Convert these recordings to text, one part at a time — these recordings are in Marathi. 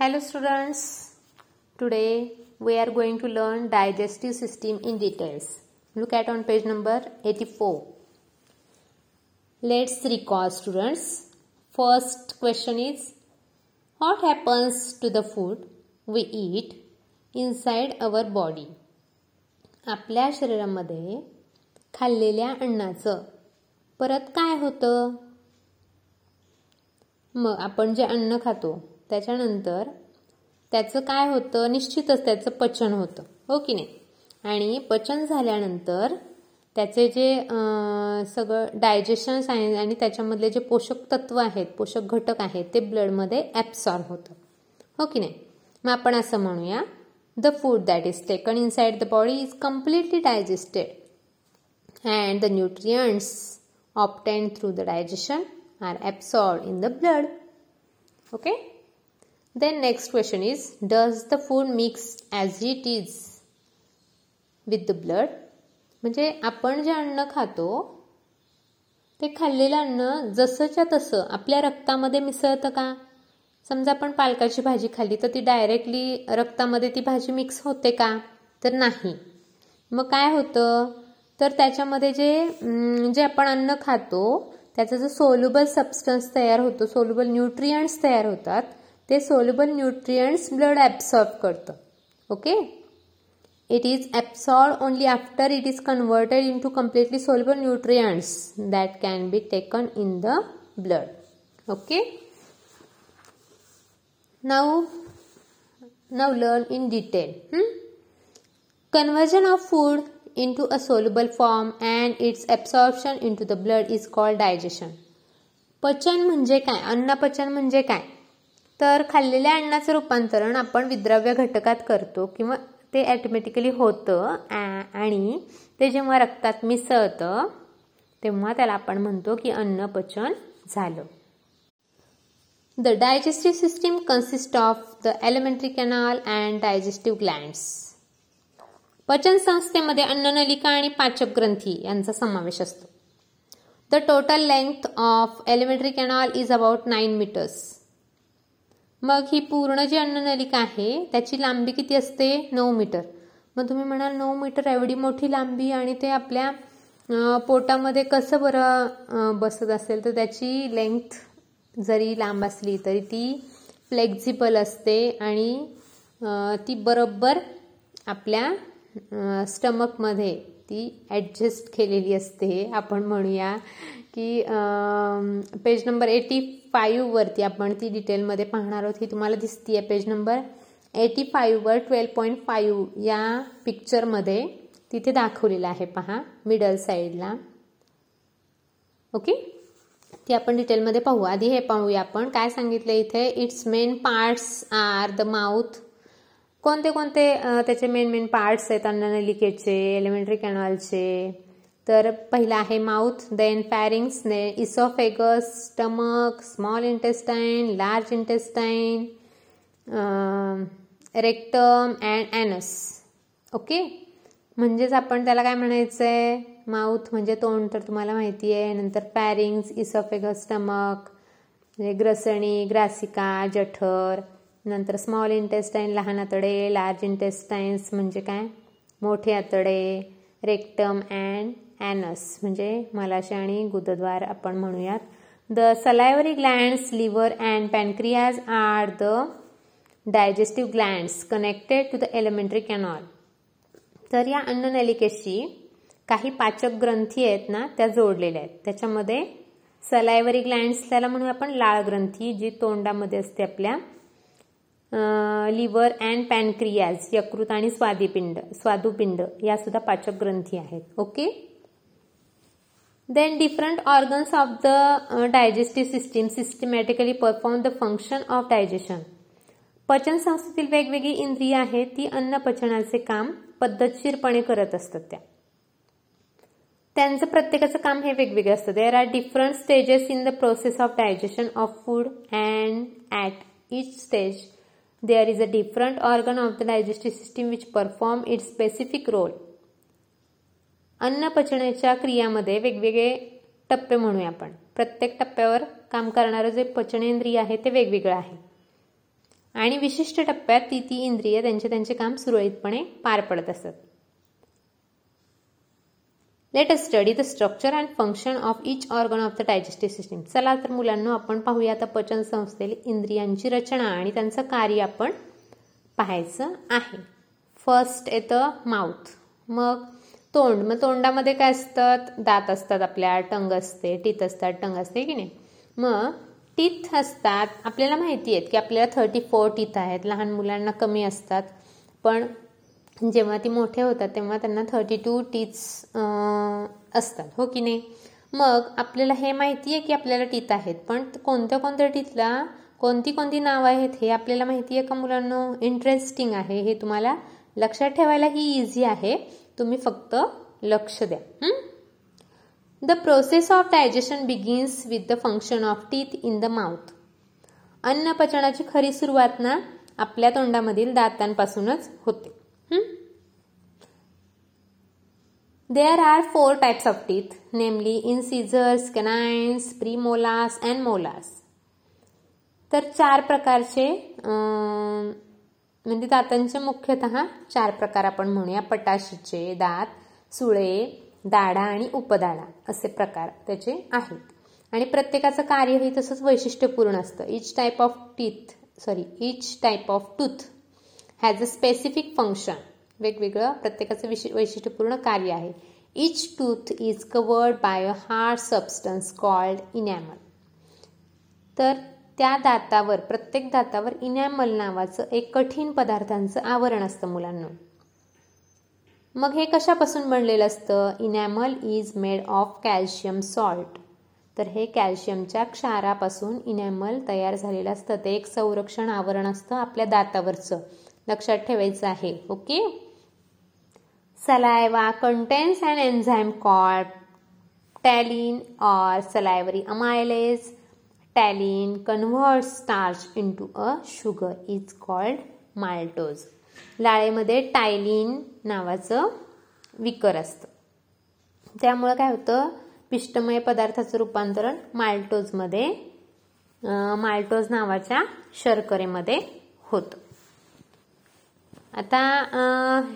Hello students. Today we are going to learn digestive system in details. Look at on page number 84. Let's recall students. First question is what happens to the food we eat inside our body? आपल्या शरीरामध्ये खाल्लेल्या अन्नाचं परत काय होतं मग आपण जे अन्न खातो त्याच्यानंतर त्याचं काय होतं? निश्चितच त्याचं पचन होतं. हो की नाही? आणि पचन झाल्यानंतर त्याचे जे सगळं डायजेशन्स आहे आणि त्याच्यामधले जे पोषक तत्व आहेत पोषक घटक आहेत ते ब्लडमध्ये ॲप्सॉर्ब होतं. हो की नाही? मग आपण असं म्हणूया the food that is taken inside the body is completely digested and the nutrients obtained through the digestion are absorbed in the blood okay? Then next question is does the food mix as it is with the blood? म्हणजे आपण जे अन्न खातो ते खाल्लेलं अन्न जसंच्या तसं आपल्या रक्तामध्ये मिसळतं का? समजा आपण पालकाची भाजी खाल्ली तर ती डायरेक्टली रक्तामध्ये ती भाजी मिक्स होते का? तर नाही. मग काय होतं? तर त्याच्यामध्ये जे जे आपण अन्न खातो त्याचा जो सोल्युबल सबस्टन्स तयार होतो सोल्युबल न्यूट्रियंट्स तयार होतात ते सोल्युबल न्यूट्रियंट्स ब्लड ॲब्सॉर्ब करतं okay it is absorb only after it is converted into completely soluble nutrients that can be taken in the blood okay now now learn in detail conversion of food into a soluble form and its absorption into the blood is called digestion. पचन म्हणजे काय अन्नपचन म्हणजे काय तर खाल्लेल्या अन्नाचं रूपांतरण आपण विद्रव्य घटकात करतो किंवा ते ॲटोमॅटिकली होतं आणि ते जेव्हा रक्तात मिसळतं तेव्हा त्याला आपण म्हणतो की अन्नपचन झालं. The digestive system consist of the alimentary canal and digestive glands पचन संस्थेमध्ये अन्ननलिका आणि पाचक ग्रंथी यांचा समावेश असतो. The total length of alimentary canal is about nine metres मग ही पूर्ण जी अन्ननलिका आहे त्याची लांबी किती असते? नऊ मीटर. मग तुम्ही म्हणाल नऊ मीटर एवढी मोठी लांबी आणि ते आपल्या पोटामध्ये कसं बरं बसत असेल? तर त्याची लेंथ जरी लांब असली तरी ती फ्लेक्झिबल असते आणि ती बरोबर आपल्या स्टमकमध्ये ती ॲडजस्ट केलेली असते. आपण म्हणूया की पेज नंबर एटी फाईव्हवरती आपण ती डिटेलमध्ये पाहणार आहोत. ही तुम्हाला दिसती आहे पेज नंबर एटी फाईव्हवर ट्वेल्व पॉईंट फाईव्ह या पिक्चरमध्ये तिथे दाखवलेलं आहे पहा मिडल साईडला ओके ती आपण डिटेलमध्ये पाहू. आधी हे पाहूया आपण. काय सांगितलं इथे? Its main parts are the mouth कोणते कोणते त्याचे मेन मेन पार्ट्स आहेत अन्ननलिकेचे एलिमेंटरी कॅनॉलचे तर पहिला आहे माउथ देन फॅरिंग्स ने oesophagus stomach small intestine large intestine rectum and anus okay म्हणजेच आपण त्याला काय म्हणायचं आहे माउथ म्हणजे तोंड तर तुम्हाला माहिती आहे. नंतर पॅरिंग्स इसोफेगस स्टमक म्हणजे ग्रसणी ग्रासिका जठर. नंतर स्मॉल इंटेस्टाईन लहान आतडे लार्ज इंटेस्टाईन्स म्हणजे काय? मोठे आतडे रेक्टम अँड ॲनस म्हणजे मलाशय आणि गुदद्वार आपण म्हणूयात. The salivary glands liver and pancreas are the digestive glands connected to the alimentary canal तर या अन्ननलिकेशी काही पाचक ग्रंथी आहेत ना त्या जोडलेल्या आहेत. त्याच्यामध्ये सलायवरी ग्लँड्स त्याला म्हणूया आपण लाळ ग्रंथी जी तोंडामध्ये असते आपल्या. लिव्हर अँड पॅनक्रियाज यकृत आणि स्वादिपिंड स्वादुपिंड या सुद्धा पाचक ग्रंथी आहेत. Okay? Then different organs of the digestive system systematically perform the function of digestion पचन संस्थेतील वेगवेगळी इंद्रिय आहेत ती अन्न पचनाचे काम पद्धतशीरपणे करत असतात त्या. त्यांचं प्रत्येकाचं काम हे वेगवेगळं असतं. There are different stages in the process of digestion of food and at each stage there is a different organ of the digestive system which perform its specific role. अन्न पचण्याच्या क्रियामध्ये वेगवेगळे टप्पे म्हणूया आपण. प्रत्येक टप्प्यावर काम करणारं जे पचनेंद्रिय आहे ते वेगवेगळं आहे. आणि विशिष्ट टप्प्यात ती ती इंद्रिय त्यांचे त्यांचे काम सुरळीतपणे पार पडत असत. Let us study the structure and function of each organ of the digestive system चला तर मुलांना आपण पाहूया आता पचन संस्थेतील इंद्रियांची रचना आणि त्यांचं कार्य आपण पाहायचं आहे. फर्स्ट येतं माउथ मग तोंड. मग तोंडामध्ये काय असतात? दात असतात आपल्या टंग असते टीथ असतात टंग असते की नाही? मग टीथ असतात. आपल्याला माहिती आहेत की आपल्याला थर्टी फोर टीथ आहेत. लहान मुलांना कमी असतात. पण जेव्हा ती मोठे होतात तेव्हा त्यांना थर्टी टू टीथ्स असतात. हो की नाही? मग आपल्याला हे माहिती आहे की आपल्याला टीथ आहेत पण कोणत्या कोणत्या टीथला कोणती कोणती नावं आहेत हे आपल्याला माहिती आहे का मुलांना? इंटरेस्टिंग आहे. हे तुम्हाला लक्षात ठेवायला ही इझी आहे. तुम्ही फक्त लक्ष द्या. The process of digestion begins with the function of teeth in the mouth अन्न पचनाची खरी सुरुवात ना आपल्या तोंडामधील दातांपासूनच होते. There are four types of teeth, namely incisors, canines, premolars and molars. तर चार प्रकारचे म्हणजे दातांचे मुख्यतः चार प्रकार आपण म्हणूया. पटाशीचे दात सुळे दाडा आणि उपदाडा असे प्रकार त्याचे आहेत. आणि प्रत्येकाचं कार्यही तसंच वैशिष्ट्यपूर्ण असतं. Each type of teeth sorry each type of tooth has a specific function वेगवेगळं प्रत्येकाचं विशि वैशिष्ट्यपूर्ण कार्य आहे. Each tooth is covered by a hard substance called enamel तर त्या दातावर प्रत्येक दातावर इनॅमल नावाचं एक कठीण पदार्थांचं आवरण असतं मुलांना. मग हे कशापासून बनलेलं असतं? Enamel is made of calcium salt तर हे कॅल्शियमच्या क्षारापासून इनॅमल तयार झालेलं असतं. ते एक संरक्षण आवरण असतं आपल्या दातावरचं. लक्षात ठेवायचं आहे okay? Saliva contains and enzyme called ptyalin or salivary amylase ptyalin convert starch into a sugar is called maltose लाळेमध्ये ptyalin नावाचं विकर असतं. त्यामुळं काय होतं? पिष्टमय पदार्थाचं रूपांतरण माल्टोजमध्ये माल्टोज नावाच्या शर्करेमध्ये होतं. आता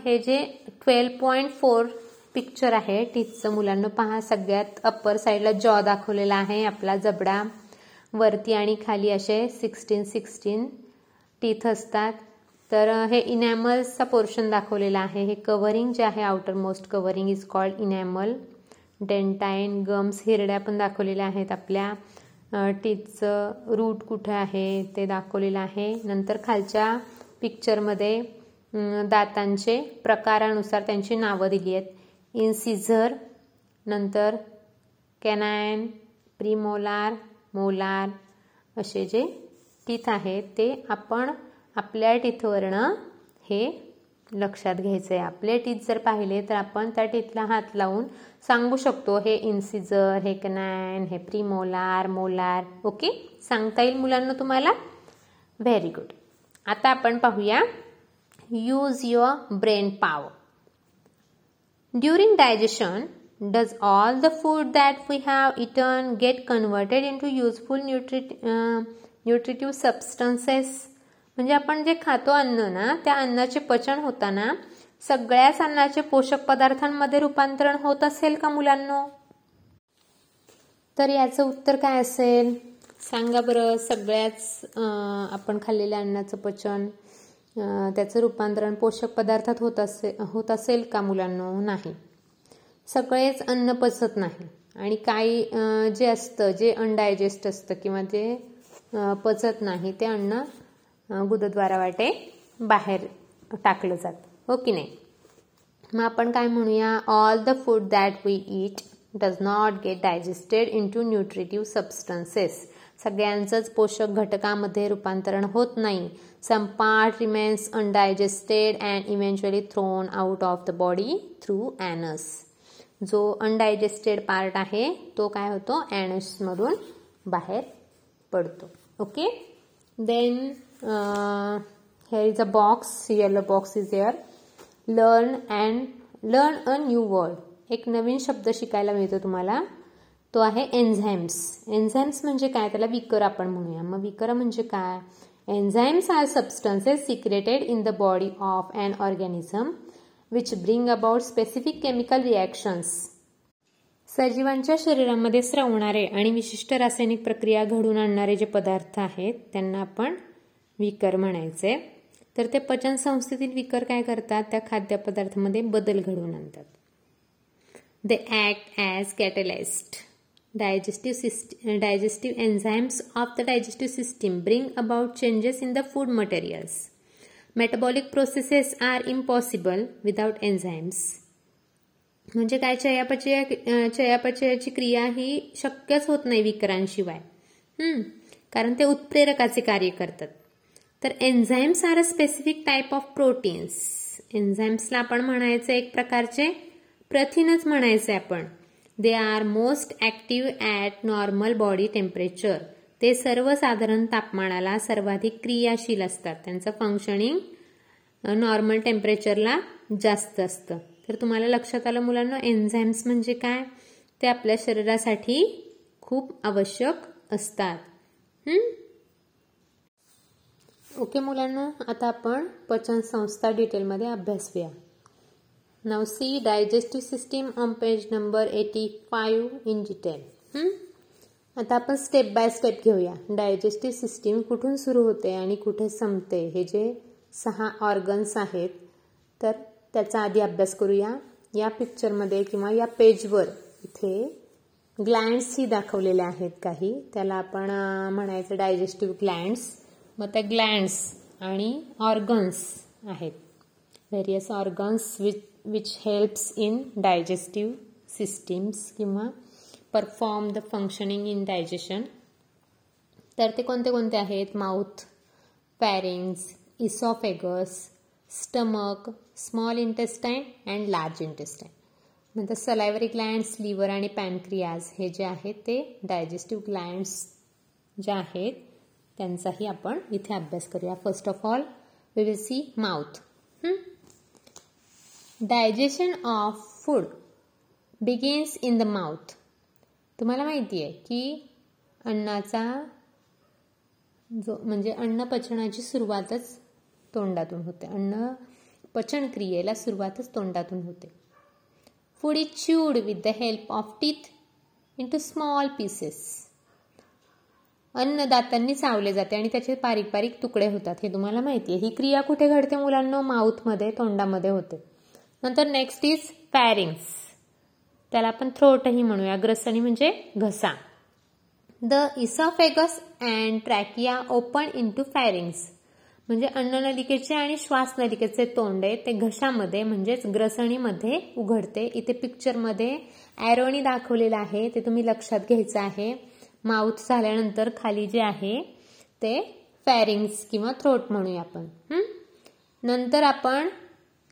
हे जे ट्वेल्व पॉईंट फोर पिक्चर आहे टीथचं मुलांना पहा सगळ्यात अप्पर साईडला जॉ दाखवलेला आहे आपला जबडा. वरती आणि खाली असे सिक्स्टीन सिक्स्टीन टीथ असतात. तर हे इनॅमल्सचा पोर्शन दाखवलेला आहे. हे कवरिंग जे आहे outermost covering is called enamel dentine gums हिरड्या पण दाखवलेल्या आहेत आपल्या. टीथचं रूट कुठे आहे ते दाखवलेलं आहे. नंतर खालच्या पिक्चरमध्ये दातांचे प्रकारानुसार त्यांची नावं दिली आहेत. इन्सिझर नंतर कॅनायन प्रीमोलार मोलार असे जे टीथ आहेत ते आपण आपल्या टीथवरनं हे लक्षात घ्यायचं आहे आपले टीथ जर पाहिले तर आपण त्या टीथला हात लावून सांगू शकतो हे इन्सिझर हे कॅनायन हे प्रीमोलार मोलार. ओके? सांगता येईल मुलांना तुम्हाला? व्हेरी गुड आता आपण पाहूया use your brain power. During digestion, does all the food that we have eaten get converted useful useful nutritive substances म्हणजे आपण जे खातो अन्न ना त्या अन्नाचे पचन होताना सगळ्याच अन्नाचे पोषक पदार्थांमध्ये रूपांतरण होत असेल का मुलांनो तर याचं उत्तर काय असेल सांगा बरं सगळ्याच आपण खाल्लेल्या अन्नाचं पचन त्याचं रूपांतरण पोषक पदार्थात होत असे होत असेल का मुलांना? नाही. सगळेच अन्न पचत नाही. आणि काही जे असतं जे अनडायजेस्ट असतं किंवा जे पचत नाही ते अन्न गुदद्वारा वाटे बाहेर टाकलं जातं. हो की नाही? मग आपण काय म्हणूया? All the food that we eat does not get digested into nutritive substances सगळ्यांचंच पोषक घटकामध्ये रूपांतरण होत नाही. Some part remains undigested and eventually thrown out of the body through anus जो अनडायजेस्टेड पार्ट आहे तो काय होतो? ॲनसमधून बाहेर पडतो. Okay then here is a box yellow box is here learn and learn a new word एक नवीन शब्द शिकायला मिळतो तुम्हाला. तो आहे एन्झाईम्स एन्झाईम्स म्हणजे काय? त्याला विकर आपण म्हणूया. मग विकर म्हणजे काय? Enzymes are substances secreted in the body of and organism which bring about specific chemical reactions सजीवांच्या शरीरामध्ये स्रवणारे आणि विशिष्ट रासायनिक प्रक्रिया घडून आणणारे जे पदार्थ आहेत त्यांना आपण विकर म्हणायचे. तर ते पचन संस्थेतील विकर काय करतात? त्या खाद्यपदार्थामध्ये बदल घडवून आणतात. They act as catalysed digestive system, digestive enzymes of the digestive system bring about changes in the food materials. Metabolic processes are impossible without enzymes. म्हणजे काय चयापचय चयापचयाची क्रिया ही शक्यच होत नाही विकरांशिवाय कारण ते उत्प्रेरकाचे कार्य करतात तर enzymes are a specific type of proteins एन्झाईम्सला आपण म्हणायचं एक प्रकारचे प्रथिनच म्हणायचे आपण they are most active at normal body temperature ते सर्वसाधारण तापमानाला सर्वाधिक क्रियाशील असतात. त्यांचं फंक्शनिंग नॉर्मल टेम्परेचरला जास्त असतं. तर तुम्हाला लक्षात आलं मुलांना एन्झाईम्स म्हणजे काय? ते आपल्या शरीरासाठी खूप आवश्यक असतात. ओके मुलांना आता आपण पचन संस्था डिटेलमध्ये अभ्यासूया Now see digestive system on page number 85 in detail. Hmm? आता आपण स्टेप बाय स्टेप घेऊया. डायजेस्टिव्ह सिस्टीम कुठून सुरू होते आणि कुठे संपते हे जे सहा ऑर्गन्स आहेत तर त्याचा आधी अभ्यास करूया. या पिक्चरमध्ये किंवा या पेजवर इथे ग्लँड्सही दाखवलेले आहेत काही. त्याला आपण म्हणायचं डायजेस्टिव्ह ग्लँड्स मग त्या ग्लँड्स आणि ऑर्गन्स आहेत. Various organs with which helps in digestive systems किंवा perform the functioning in digestion तर ते कोणते कोणते आहेत? Mouth pharynx oesophagus stomach small intestine and large intestine नंतर सलायवरी ग्लँड्स लिव्हर आणि पॅनक्रियाज हे जे आहेत ते डायजेस्टिव्ह ग्लँड्स जे आहेत त्यांचाही आपण इथे अभ्यास करूया. First of all we will see mouth digestion of food begins in the mouth तुम्हाला माहिती आहे की अन्नाचा जो म्हणजे अन्न पचनाची सुरुवातच तोंडातून होते. अन्न पचन क्रियेला सुरुवातच तोंडातून होते. Food is chewed with the help of teeth into small pieces अन्न दातांनी चावले जाते आणि त्याचे बारीक बारीक तुकडे होतात. हे तुम्हाला माहिती आहे. ही क्रिया कुठे घडते मुलांना? माऊथमध्ये तोंडामध्ये होते. नंतर नेक्स्ट इज पॅरिंग्स त्याला आपण थ्रोटही म्हणूया. ग्रसणी म्हणजे घसा. The oesophagus and trachea open into pharynx म्हणजे अन्ननलिकेचे आणि श्वासनलिकेचे तोंड आहे ते घशामध्ये म्हणजेच ग्रसणीमध्ये उघडते. इथे पिक्चरमध्ये ॲरोनी दाखवलेलं आहे. ते तुम्ही लक्षात घ्यायचं आहे. माउथ झाल्यानंतर खाली जे आहे ते फॅरिंग्स किंवा थ्रोट म्हणूया आपण. नंतर आपण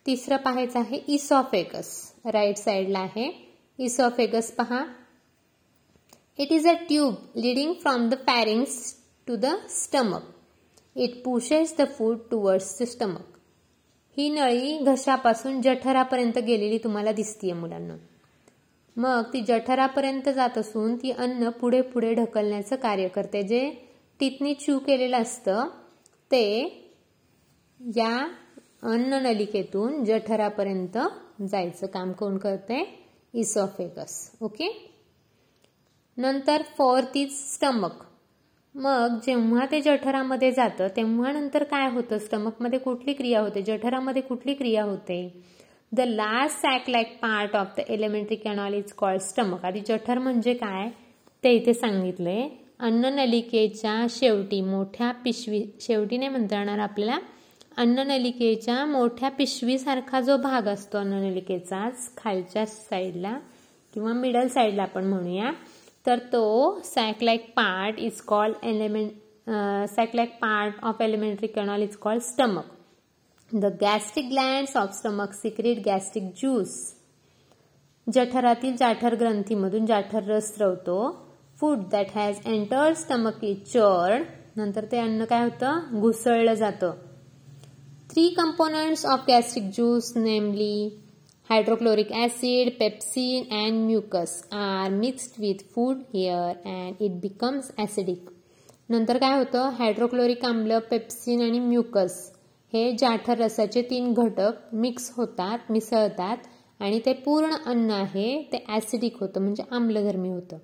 तिसरं पाहायचं आहे इसॉफेगस राईट साईडला आहे. इसॉफेगस पहा. It is a tube leading from the pharynx to the stomach it pushes the food towards the stomach ही नळी घशापासून जठरापर्यंत गेलेली तुम्हाला दिसतीये मुलांना. मग ती जठरापर्यंत जात असून ती अन्न पुढे पुढे ढकलण्याचं कार्य करते. जे टितनी चू केलेलं असतं ते या अन्ननलिकेतून जठरापर्यंत जायचं. काम कोण करते इसॉफेगस. ओके? नंतर फोर्थ इज स्टमक मग जेव्हा ते जठरामध्ये जातं तेव्हा नंतर काय होतं? स्टमकमध्ये कुठली क्रिया होते? जठरामध्ये कुठली क्रिया होते? The last sac like part of the alimentary canal is called stomach आधी जठर म्हणजे काय? ते इथे सांगितलंय. अन्ननलिकेच्या शेवटी मोठ्या पिशवी शेवटी नाही म्हणता येणार आपल्याला अन्ननलिकेच्या मोठ्या पिशवीसारखा जो भाग असतो अन्ननलिकेचाच खालच्या साईडला किंवा मिडल साईडला आपण म्हणूया तर तो saclike part is called element saclike part of alimentary canal is called stomach the gastric glands of stomach secrete gastric juice जठरातील जाठर ग्रंथीमधून जाठर रस स्रवतो. Food that has enter stomach is churned नंतर ते अन्न काय होतं? घुसळलं जातं. Three components of gastric juice namely hydrochloric acid, pepsin and mucus are mixed with food here and it becomes acidic. नंतर काय होतं? हायड्रोक्लोरिक आम्ल पेप्सिन आणि म्युकस हे जाठर रसाचे तीन घटक मिक्स होतात मिसळतात आणि ते पूर्ण अन्न आहे ते ॲसिडिक होतं म्हणजे आम्लधर्मी होतं.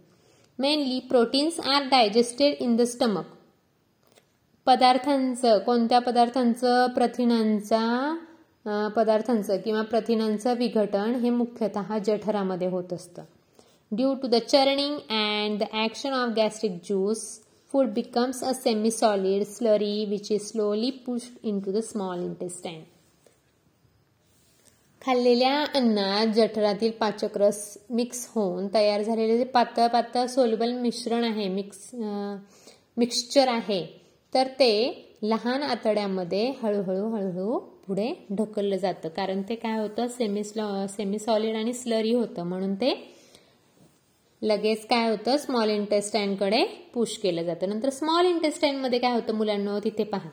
Mainly proteins are digested in the stomach पदार्थांचं कोणत्या पदार्थांचं? प्रथिनांचा पदार्थांचं किंवा प्रथिनांचं विघटन हे मुख्यतः जठरामध्ये होत असतं. Due to the churning and the action of gastric juice food becomes a semi solid slurry which is slowly push into the small intestine खाल्लेल्या अन्नात जठरातील पाचक रस मिक्स होऊन तयार झालेले जे पातळ पातळ सोलबल मिश्रण आहे मिक्स मिक्सचर आहे तर ते लहान आतड्यामध्ये हळूहळू हळूहळू पुढे ढकललं जातं. कारण ते काय होतं? सेमी सेमी सॉलिड आणि स्लरी होतं. म्हणून ते लगेच काय होतं? स्मॉल इंटेस्टाईनकडे पुश केलं जातं. नंतर स्मॉल इंटेस्टाईनमध्ये काय होतं मुलांना? तिथे पहा.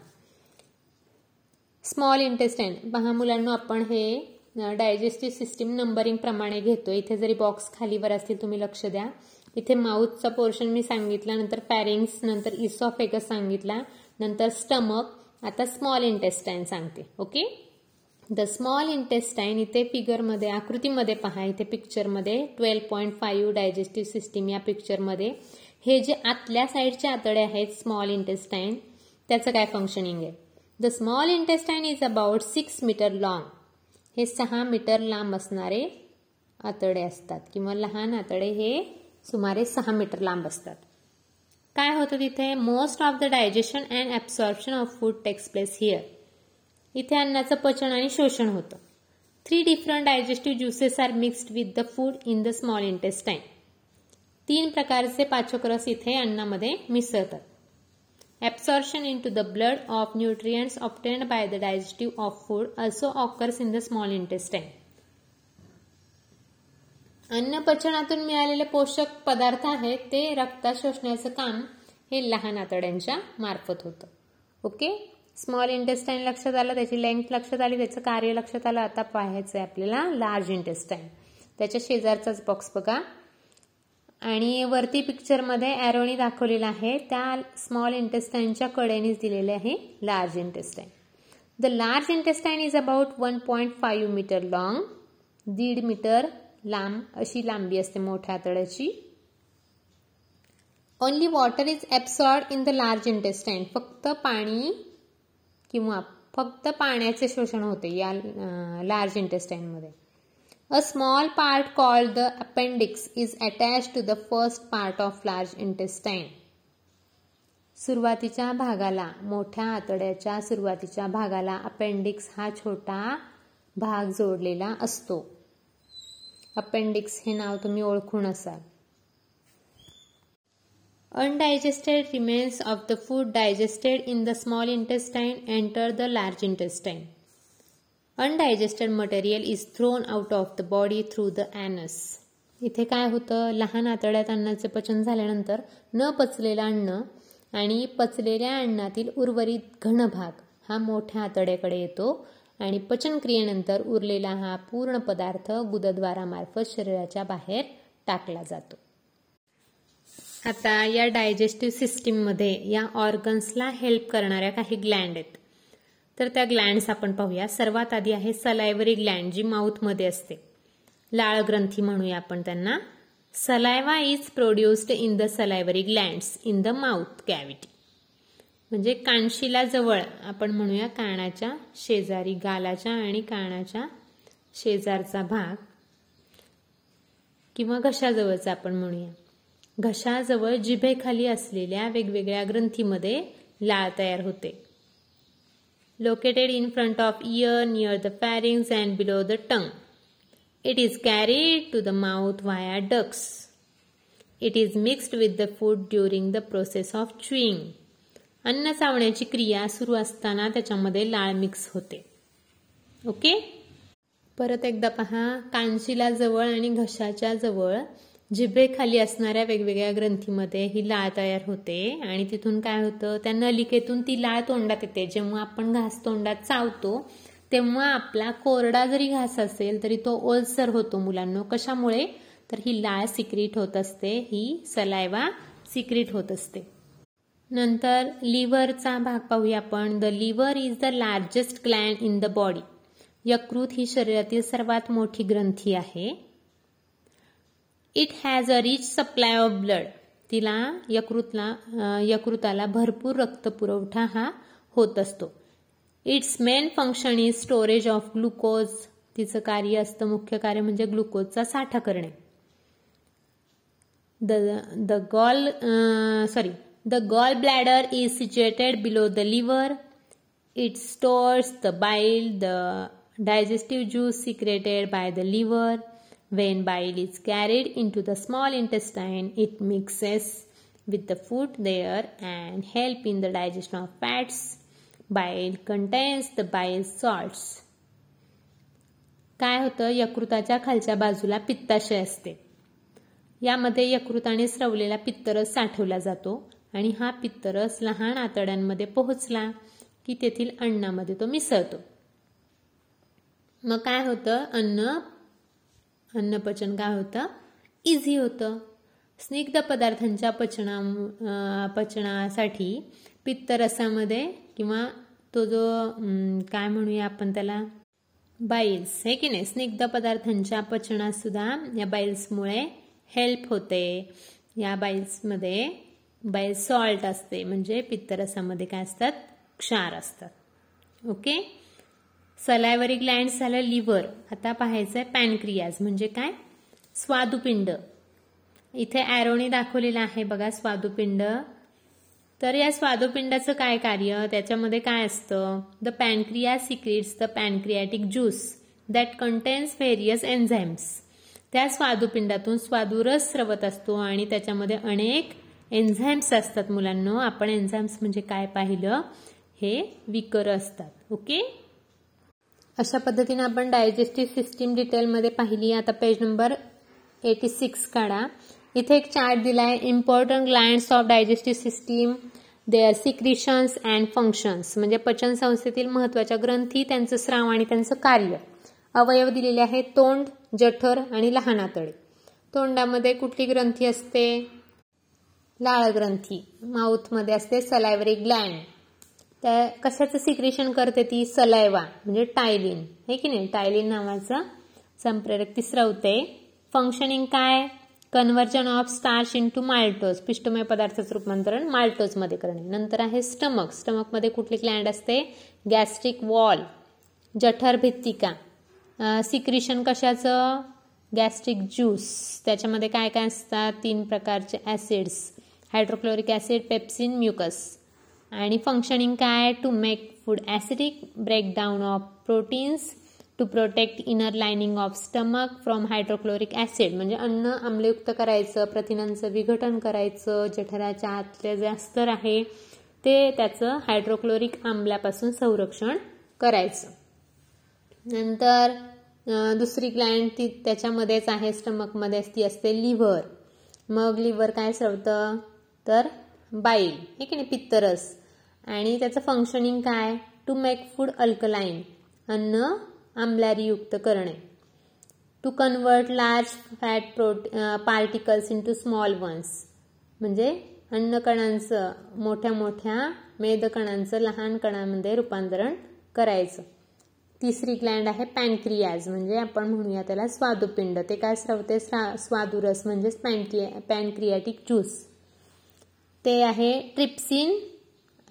स्मॉल इंटेस्टाईन पहा मुलांना आपण हे डायजेस्टिव्ह सिस्टीम नंबरिंग प्रमाणे घेतो इथे जरी बॉक्स खालीवर असतील तुम्ही लक्ष द्या. इथे माउथचा पोर्शन मी सांगितला नंतर पॅरिंग्स नंतर इसॉफेगस सांगितला नंतर स्टमक आता स्मॉल इंटेस्टाईन सांगते ओके द स्मॉल इंटेस्टाईन इथे फिगरमध्ये आकृतीमध्ये पहा इथे पिक्चरमध्ये twelve point five digestive system या पिक्चरमध्ये हे जे आतल्या साईडचे आतडे आहेत स्मॉल इंटेस्टाईन त्याचं काय फंक्शनिंग आहे? The small intestine is about six metre long हे सहा मीटर लांब असणारे आतडे असतात किंवा लहान आतडे हे सुमारे सहा मीटर लांब असतात. काय होतं तिथे? Most of the digestion and absorption of food takes place here इथे अन्नाचं पचन आणि शोषण होतं. Three different digestive juices are mixed with the food in the small intestine तीन प्रकारचे पाचोक्रस रस इथे अन्नामध्ये मिसळतात. Absorption in to the blood of nutrients obtained by the digestive of food also occurs in the small intestine अन्न पचनातून मिळालेले पोषक पदार्थ आहेत ते रक्तात शोषण्याचं काम हे लहान आतड्यांच्या मार्फत होतं. ओके? स्मॉल इंटेस्टाईन लक्षात आलं त्याची लेंथ लक्षात आली त्याचं कार्य लक्षात आलं. आता पाहायचं आहे आपल्याला लार्ज इंटेस्टाईन त्याच्या शेजारचाच बॉक्स बघा. आणि वरती पिक्चरमध्ये ॲरोनी दाखवलेला आहे. त्या स्मॉल इंटेस्टाईनच्या कडेनेच दिलेले आहे large intestine the large intestine is about one point five metre long दीड मीटर लांब अशी लांबी असते मोठ्या आतड्याची. Only water is absorbed in the large intestine फक्त पाणी किंवा फक्त पाण्याचे शोषण होते या large इंटेस्टाईनमध्ये a small part called the appendix is attach to the first part of large intestine सुरुवातीच्या भागाला मोठ्या आतड्याच्या सुरुवातीच्या भागाला अपेंडिक्स हा छोटा भाग जोडलेला असतो. अपेंडिक्स हे नाव तुम्ही ओळखून असाल. Undigested remains of the food digested in the small intestine enter the large intestine undigested material is thrown out of the body through the anus इथे काय होतं? लहान आतड्यात अन्नाचे पचन झाल्यानंतर न पचलेलं अन्न आणि पचलेल्या अन्नातील उर्वरित घन भाग हा मोठ्या आतड्याकडे येतो. आणि पचनक्रियेनंतर उरलेला हा पूर्ण पदार्थ गुदद्वारामार्फत शरीराच्या बाहेर टाकला जातो. आता या डायजेस्टिव्ह सिस्टीममध्ये या ऑर्गन्सला हेल्प करणाऱ्या काही ग्लँड आहेत. तर त्या ग्लँड्स आपण पाहूया. सर्वात आधी आहे सलायवरी ग्लँड जी माउथमध्ये असते. लाळ ग्रंथी म्हणूया आपण त्यांना. Saliva is produced in the salivary glands in the mouth cavity म्हणजे कानशिला जवळ आपण म्हणूया कानाच्या शेजारी गालाच्या आणि कानाच्या शेजारचा भाग. किंवा घशाजवळचा आपण म्हणूया. घशाजवळ जिभेखाली असलेल्या वेगवेगळ्या ग्रंथीमध्ये लाळ तयार होते. Located in front of ear near the pharynx and below the tongue it is carried to the mouth via ducts it is mixed with the food during the process of chewing अन्न चावण्याची क्रिया सुरू असताना त्याच्यामध्ये लाळ मिक्स होते. ओके? परत एकदा पहा कांशिला जवळ आणि घशाच्या जवळ जिभेखाली असणाऱ्या वेगवेगळ्या ग्रंथीमध्ये ही लाळ तयार होते आणि तिथून काय होतं त्या नलिकेतून ती लाळ तोंडात येते. जेव्हा आपण घास तोंडात चावतो तेव्हा आपला कोरडा जरी घास असेल तरी तो ओलसर होतो मुलांना. कशामुळे? तर ही लाळ सिक्रीट होत असते ही सलायवा सिक्रीट होत असते. नंतर लिव्हरचा भाग पाहूया आपण. The liver is the largest gland in the body यकृत ही शरीरातील सर्वात मोठी ग्रंथी आहे. It has a rich supply of blood तिला यकृतला यकृताला भरपूर रक्त पुरवठा हा होत असतो. Its main function is storage of glucose तिचं कार्य असतं मुख्य कार्य म्हणजे ग्लुकोजचा साठा करणे. The the gall sorry The gallbladder is situated below the liver. It stores the bile, the digestive juice secreted by the liver. When bile is carried into the small intestine, it mixes with the food there and help in the digestion of fats. Bile contains the bile salts. काय होतं यकृताच्या खालच्या बाजूला पित्ताशय असते यामध्ये यकृताने स्रवलेला पित्तरस साठवला जातो आणि हा पित्तरस लहान आतड्यांमध्ये पोहोचला की तेथील अन्नामध्ये तो मिसळतो. मग काय होतं? अन्न अन्नपचन काय होतं? इझी होतं. स्निग्ध पदार्थांच्या पचना पचनासाठी पित्तरसामध्ये किंवा तो जो काय म्हणूया आपण त्याला? बाईल्स हे की नाही? स्निग्ध पदार्थांच्या पचनात सुद्धा या बाईल्समुळे हेल्प होते. या बाईल्समध्ये बाईल सॉल्ट असते म्हणजे पित्तरसामध्ये काय असतात? क्षार असतात. ओके सलायवरी ग्लँड झालं लिव्हर आता पाहायचं आहे पॅनक्रियाज म्हणजे काय? स्वादुपिंड. इथे ॲरोनी दाखवलेलं आहे बघा स्वादुपिंड. तर या स्वादुपिंडाचं काय कार्य? त्याच्यामध्ये काय असतं? The pancreas secretes the pancreatic juice that contains various enzymes त्या स्वादुपिंडातून स्वादुरस स्रवत असतो आणि त्याच्यामध्ये अनेक एन्झाईम्स असतात मुलांना. आपण एन्झाईम्स म्हणजे काय पाहिलं? हे विकर असतात. ओके अशा पद्धतीने आपण डायजेस्टिव्ह सिस्टीम डिटेलमध्ये पाहिली. आता पेज नंबर एटी सिक्स काढा. इथे एक चार्ट दिला आहे important glands of digestive system their secretions and functions म्हणजे पचन संस्थेतील महत्त्वाच्या ग्रंथी त्यांचं स्राव आणि त्यांचं कार्य. अवयव दिलेले आहे तोंड जठर आणि लहान आतडे तोंडामध्ये कुठली ग्रंथी असते? लाळ ग्रंथी माउथमध्ये असते सलायवरी ग्लँड. त्या कशाचं सिक्रेशन करते ती? सलायवा म्हणजे टायलिन. हे की नाही? टायलिन नावाचं संप्रेरक ती फंक्शनिंग काय? Conversion of starch to maltose पिष्टमय पदार्थाचं रूपांतरण माल्टोजमध्ये करणे. नंतर आहे स्टमक स्टमकमध्ये कुठली ग्लँड असते? गॅस्ट्रिक वॉल जठर भित्तिका. सिक्रिशन कशाचं? गॅस्ट्रिक ज्यूस त्याच्यामध्ये काय काय असतात? तीन प्रकारचे acids hydrochloric acid pepsin mucus आणि फंक्शनिंग काय? To make food acidic breakdown of proteins to protect inner lining of stomach from hydrochloric acid म्हणजे अन्न आम्लयुक्त करायचं प्रथिनांचं विघटन करायचं जठराच्या आतले जे अस्तर आहे ते त्याचं हायड्रोक्लोरिक आम्लापासून संरक्षण करायचं. नंतर दुसरी ग्लँड ती त्याच्यामध्येच आहे स्टमकमध्येच ती असते लिव्हर मग लिव्हर काय सरवतं तर बाईल. हे की नाही? पित्तरस. आणि त्याचं फंक्शनिंग काय? टू मेक फूड अल्कलाईन अन्न आम्लारीयुक्त करणे. To convert large fat prot particles to small ones म्हणजे अन्नकणांचं मोठ्या मोठ्या मेदकणांचं लहान कणांमध्ये रूपांतरण करायचं. तिसरी ग्लँड आहे पॅनक्रियाज म्हणजे आपण म्हणूया त्याला स्वादुपिंड. ते काय स्रवते? स्वादुरस म्हणजेच पॅनक्रिया पॅनक्रियाटिक ज्यूस ते आहे ट्रिप्सिन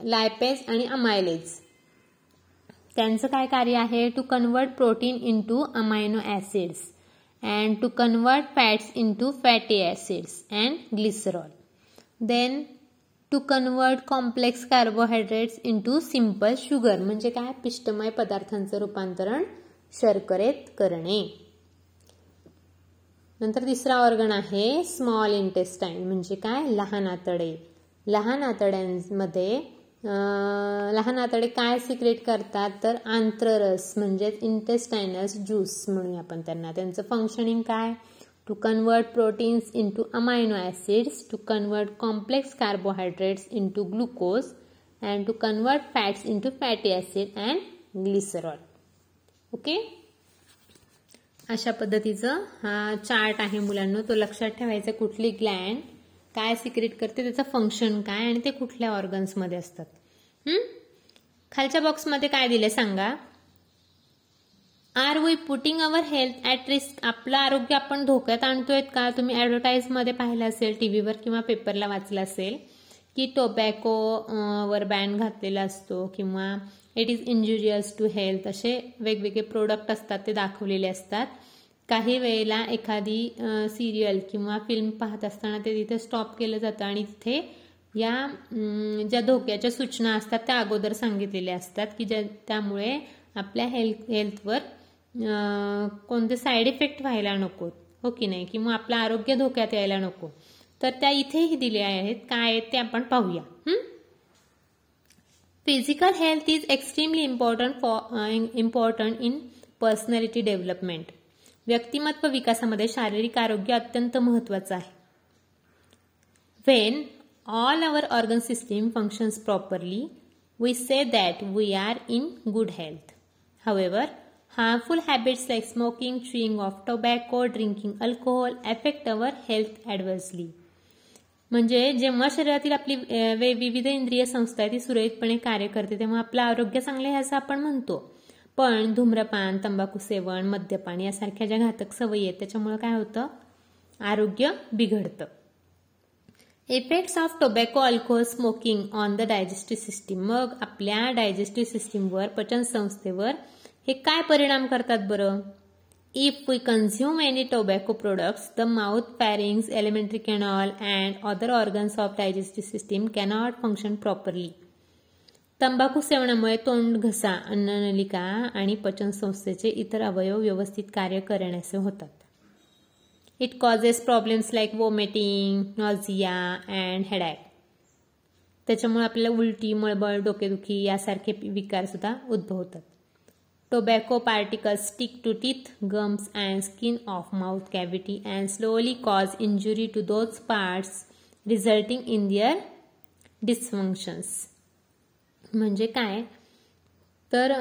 लायपेज आणि अमायलेज. त्यांचं काय कार्य आहे? To convert protein into amino acids and to convert fats into fatty acids and glycerol then to convert complex carbohydrates into simple sugar म्हणजे काय? पिष्टमय पदार्थांचं रूपांतरण शर्करेत करणे. नंतर तिसरा ऑर्गन आहे स्मॉल इंटेस्टाईन म्हणजे काय? लहान आतडे. लहान आतड्यांमध्ये लहान आतडे काय सिक्रेट करतात? तर आंत्ररस म्हणजेच इंटेस्टायनस ज्यूस म्हणूया आपण त्यांना. त्यांचं फंक्शनिंग काय? To convert proteins into amino acids to convert complex carbohydrates into glucose and to convert fats into fatty acid and glycerol okay अशा पद्धतीचं हा चार्ट आहे मुलांना. तो लक्षात ठेवायचा कुठली ग्लँड काय सिक्रेट करते त्याचं फंक्शन काय आणि ते कुठल्या ऑर्गन्समध्ये असतात. खालच्या बॉक्समध्ये काय दिले सांगा? Are we putting our health at risk आपलं आरोग्य आपण धोक्यात आणतोय का? तुम्ही ॲडव्हर्टाईजमध्ये पाहिलं असेल टीव्हीवर किंवा पेपरला वाचलं असेल की टोबॅको वर बॅन घातलेला असतो किंवा it is injurious to health असे वेगवेगळे प्रोडक्ट असतात ते दाखवलेले असतात. काही वेळेला एखादी सिरियल किंवा फिल्म पाहत असताना ते तिथे स्टॉप केलं जातं आणि तिथे या ज्या धोक्याच्या सूचना असतात त्या अगोदर सांगितलेल्या असतात की ज्या त्यामुळे आपल्या हेल्थ हेल्थवर कोणते साईड इफेक्ट व्हायला नको हो की नाही? किंवा आपलं आरोग्य धोक्यात यायला नको. तर त्या इथेही दिल्या आहेत. काय आहेत ते आपण पाहूया. Physical health is extremely important for important in personality development व्यक्तिमत्व विकासामध्ये शारीरिक आरोग्य अत्यंत महत्वाचं आहे. When all our organ system functions properly we say that we are in good health however harmful habits like smoking chewing of tobacco drinking alcohol effect our health adversely म्हणजे जेव्हा शरीरातील आपली विविध इंद्रिय संस्था आहे ती सुरळीतपणे कार्य करते तेव्हा आपलं आरोग्य चांगलं आहे असं आपण म्हणतो. पण धूम्रपान तंबाखू सेवन मद्यपान यासारख्या ज्या घातक सवयी आहेत त्याच्यामुळे काय होतं? आरोग्य बिघडतं. Effects of tobacco alcohol smoking on the digestive system मग आपल्या डायजेस्टिव्ह सिस्टीमवर पचन संस्थेवर हे काय परिणाम करतात बरं? If we consume any tobacco products the mouth pharynx alimentary canal and other organs of digestive system cannot function properly तंबाखू सेवनामुळे तोंड घसा अन्ननलिका आणि पचन संस्थेचे इतर अवयव व्यवस्थित कार्य करण्याचे होतात. It causes problems like vomiting nausea and headache त्याच्यामुळे आपल्याला उलटी मळबळ डोकेदुखी यासारखे विकार सुद्धा उद्भवतात. Tobacco particles stick to teeth gums and skin of mouth cavity and slowly cause injury to those parts resulting in their dysfunctions म्हणजे काय? तर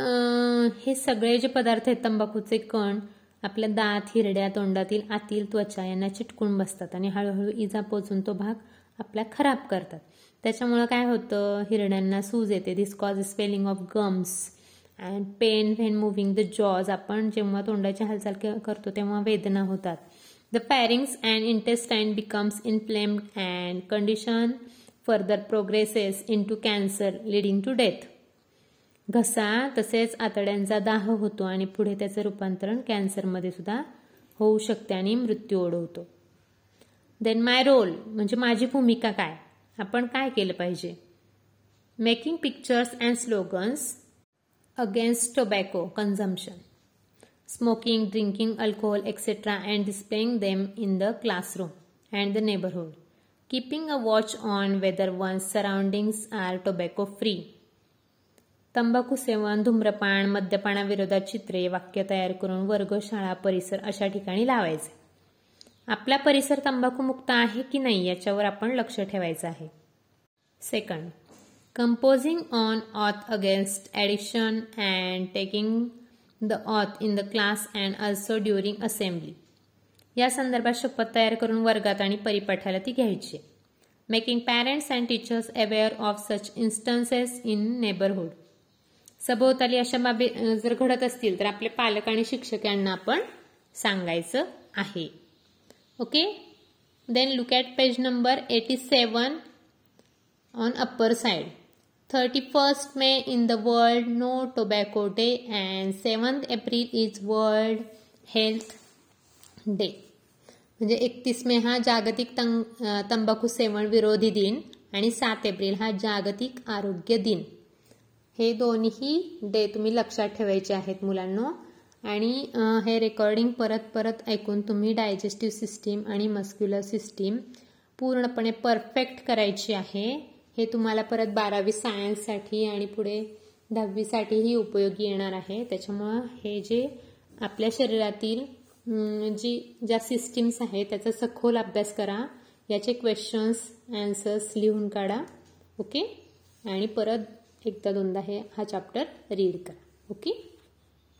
हे सगळे जे पदार्थ आहेत तंबाखूचे कण आपल्या दात हिरड्या तोंडातील आतील त्वचा यांना चिटकून बसतात आणि हळूहळू इजा पोचून तो भाग आपला खराब करतात. त्याच्यामुळं काय होतं? हिरड्यांना सूज येते. This cause swelling of gums and pain when moving the jaws आपण जेव्हा तोंडाची हालचाल करतो तेव्हा वेदना होतात. The pharynx and intestine becomes inflamed and condition further progresses in to cancer leading to death घसा तसेच आतड्यांचा दाह होतो आणि पुढे त्याचं रूपांतरण कॅन्सरमध्ये सुद्धा होऊ शकते आणि मृत्यू ओढवतो. देन माय रोल म्हणजे माझी भूमिका काय? आपण काय केलं पाहिजे? Making pictures and slogans against tobacco consumption, smoking drinking alcohol etcetera and displaying them in the classroom and the neighbourhood keeping a watch on whether one surroundings are tobacco free तंबाखू सेवन धूम्रपान मद्यपानाविरोधात चित्रे वाक्य तयार करून वर्गशाळा परिसर अशा ठिकाणी लावायचे. आपला परिसर तंबाखू मुक्त आहे की नाही याच्यावर आपण लक्ष ठेवायचं आहे. Second composing on oath against addiction and taking the oath in the class and also during assembly या संदर्भात शपथ तयार करून वर्गात आणि परिपाठाला ती घ्यायची. Making parents and teachers aware of such instances in neighbourhood सभोवताली अशा बाबी जर घडत असतील तर आपले पालक आणि शिक्षकांना आपण सांगायचं आहे. Okay then look at page number eighty seven on upper side 31st May in the World No Tobacco Day and 7th April is World Health day म्हणजे एकतीस मे हा जागतिक तंग तंबाखू सेवन विरोधी दिन आणि सात एप्रिल हा जागतिक आरोग्य दिन. हे दोन्ही डे तुम्ही लक्षात ठेवायचे आहेत मुलांना. आणि हे रेकॉर्डिंग परत परत ऐकून तुम्ही डायजेस्टिव्ह सिस्टीम आणि मस्क्युलर सिस्टीम पूर्णपणे परफेक्ट करायची आहे. हे तुम्हाला परत बारावी सायन्ससाठी आणि पुढे दहावीसाठीही उपयोगी येणार आहे. त्याच्यामुळं हे जे आपल्या शरीरातील जी ज्या सिस्टीम्स आहेत त्याचा सखोल अभ्यास करा. याचे क्वेश्चन्स ॲन्सर्स लिहून काढा. ओके आणि परत एकदा दोनदा हे हा चॅप्टर रीड करा. ओके